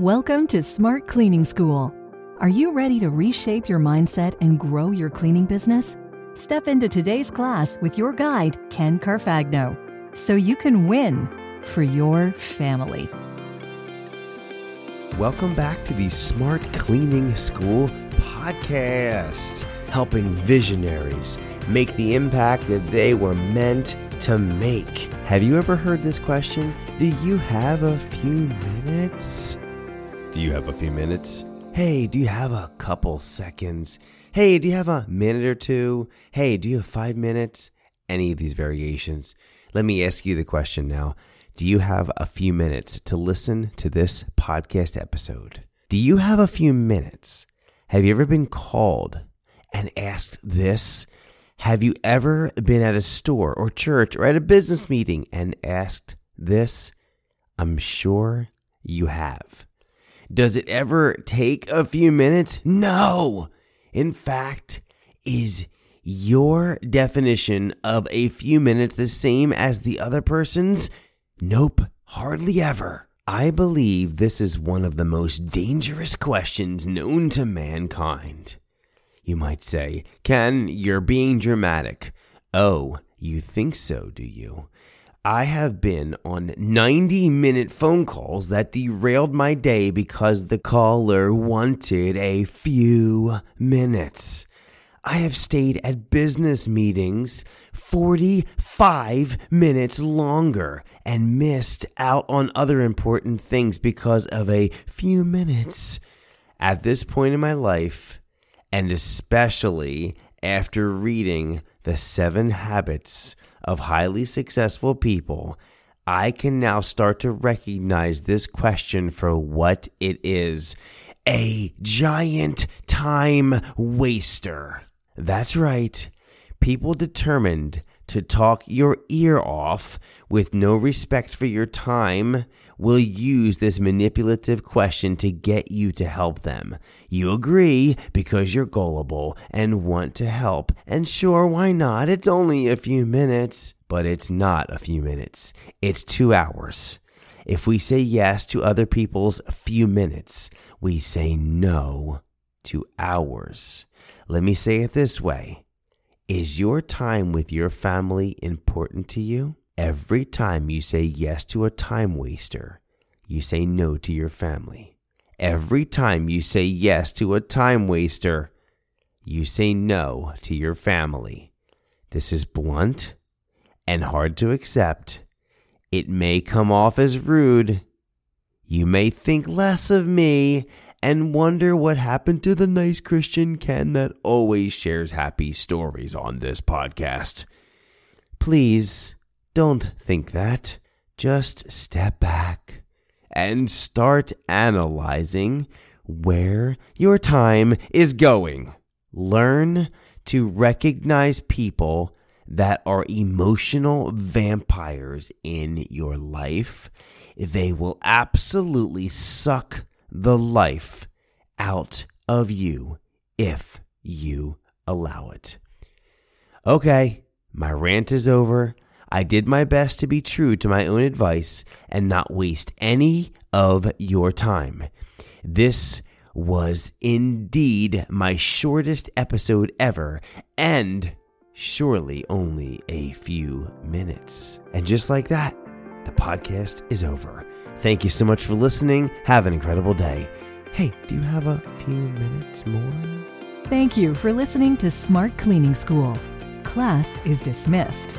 Welcome to Smart Cleaning School. Are you ready to reshape your mindset and grow your cleaning business? Step into today's class with your guide, Ken Carfagno, so you can win for your family. Welcome back to the Smart Cleaning School podcast, helping visionaries make the impact that they were meant to make. Have you ever heard this question? Do you have a few minutes? Do you have a few minutes? Hey, do you have a couple seconds? Hey, do you have a minute or two? Hey, do you have five minutes? Any of these variations. Let me ask you the question now. Do you have a few minutes to listen to this podcast episode? Do you have a few minutes? Have you ever been called and asked this? Have you ever been at a store or church or at a business meeting and asked this? I'm sure you have. Does it ever take a few minutes? No. In fact, is your definition of a few minutes the same as the other person's? Nope, hardly ever. I believe this is one of the most dangerous questions known to mankind. You might say, Ken, you're being dramatic. Oh, you think so, do you? I have been on 90 minute phone calls that derailed my day because the caller wanted a few minutes. I have stayed at business meetings 45 minutes longer and missed out on other important things because of a few minutes. At this point in my life, and especially after reading The Seven Habits of Highly Successful People, I can now start to recognize this question for what it is a giant time waster. That's right. People determined to talk your ear off with no respect for your time will use this manipulative question to get you to help them. You agree because you're gullible and want to help. And sure, why not? It's only a few minutes. But it's not a few minutes, it's two hours. If we say yes to other people's few minutes, we say no to ours. Let me say it this way Is your time with your family important to you? Every time you say yes to a time waster, you say no to your family. Every time you say yes to a time waster, you say no to your family. This is blunt and hard to accept. It may come off as rude. You may think less of me and wonder what happened to the nice Christian Ken that always shares happy stories on this podcast. Please don't think that. Just step back and start analyzing where your time is going. Learn to recognize people that are emotional vampires in your life. They will absolutely suck the life out of you if you allow it. Okay, my rant is over. I did my best to be true to my own advice and not waste any of your time. This was indeed my shortest episode ever, and surely only a few minutes. And just like that, the podcast is over. Thank you so much for listening. Have an incredible day. Hey, do you have a few minutes more? Thank you for listening to Smart Cleaning School. Class is dismissed.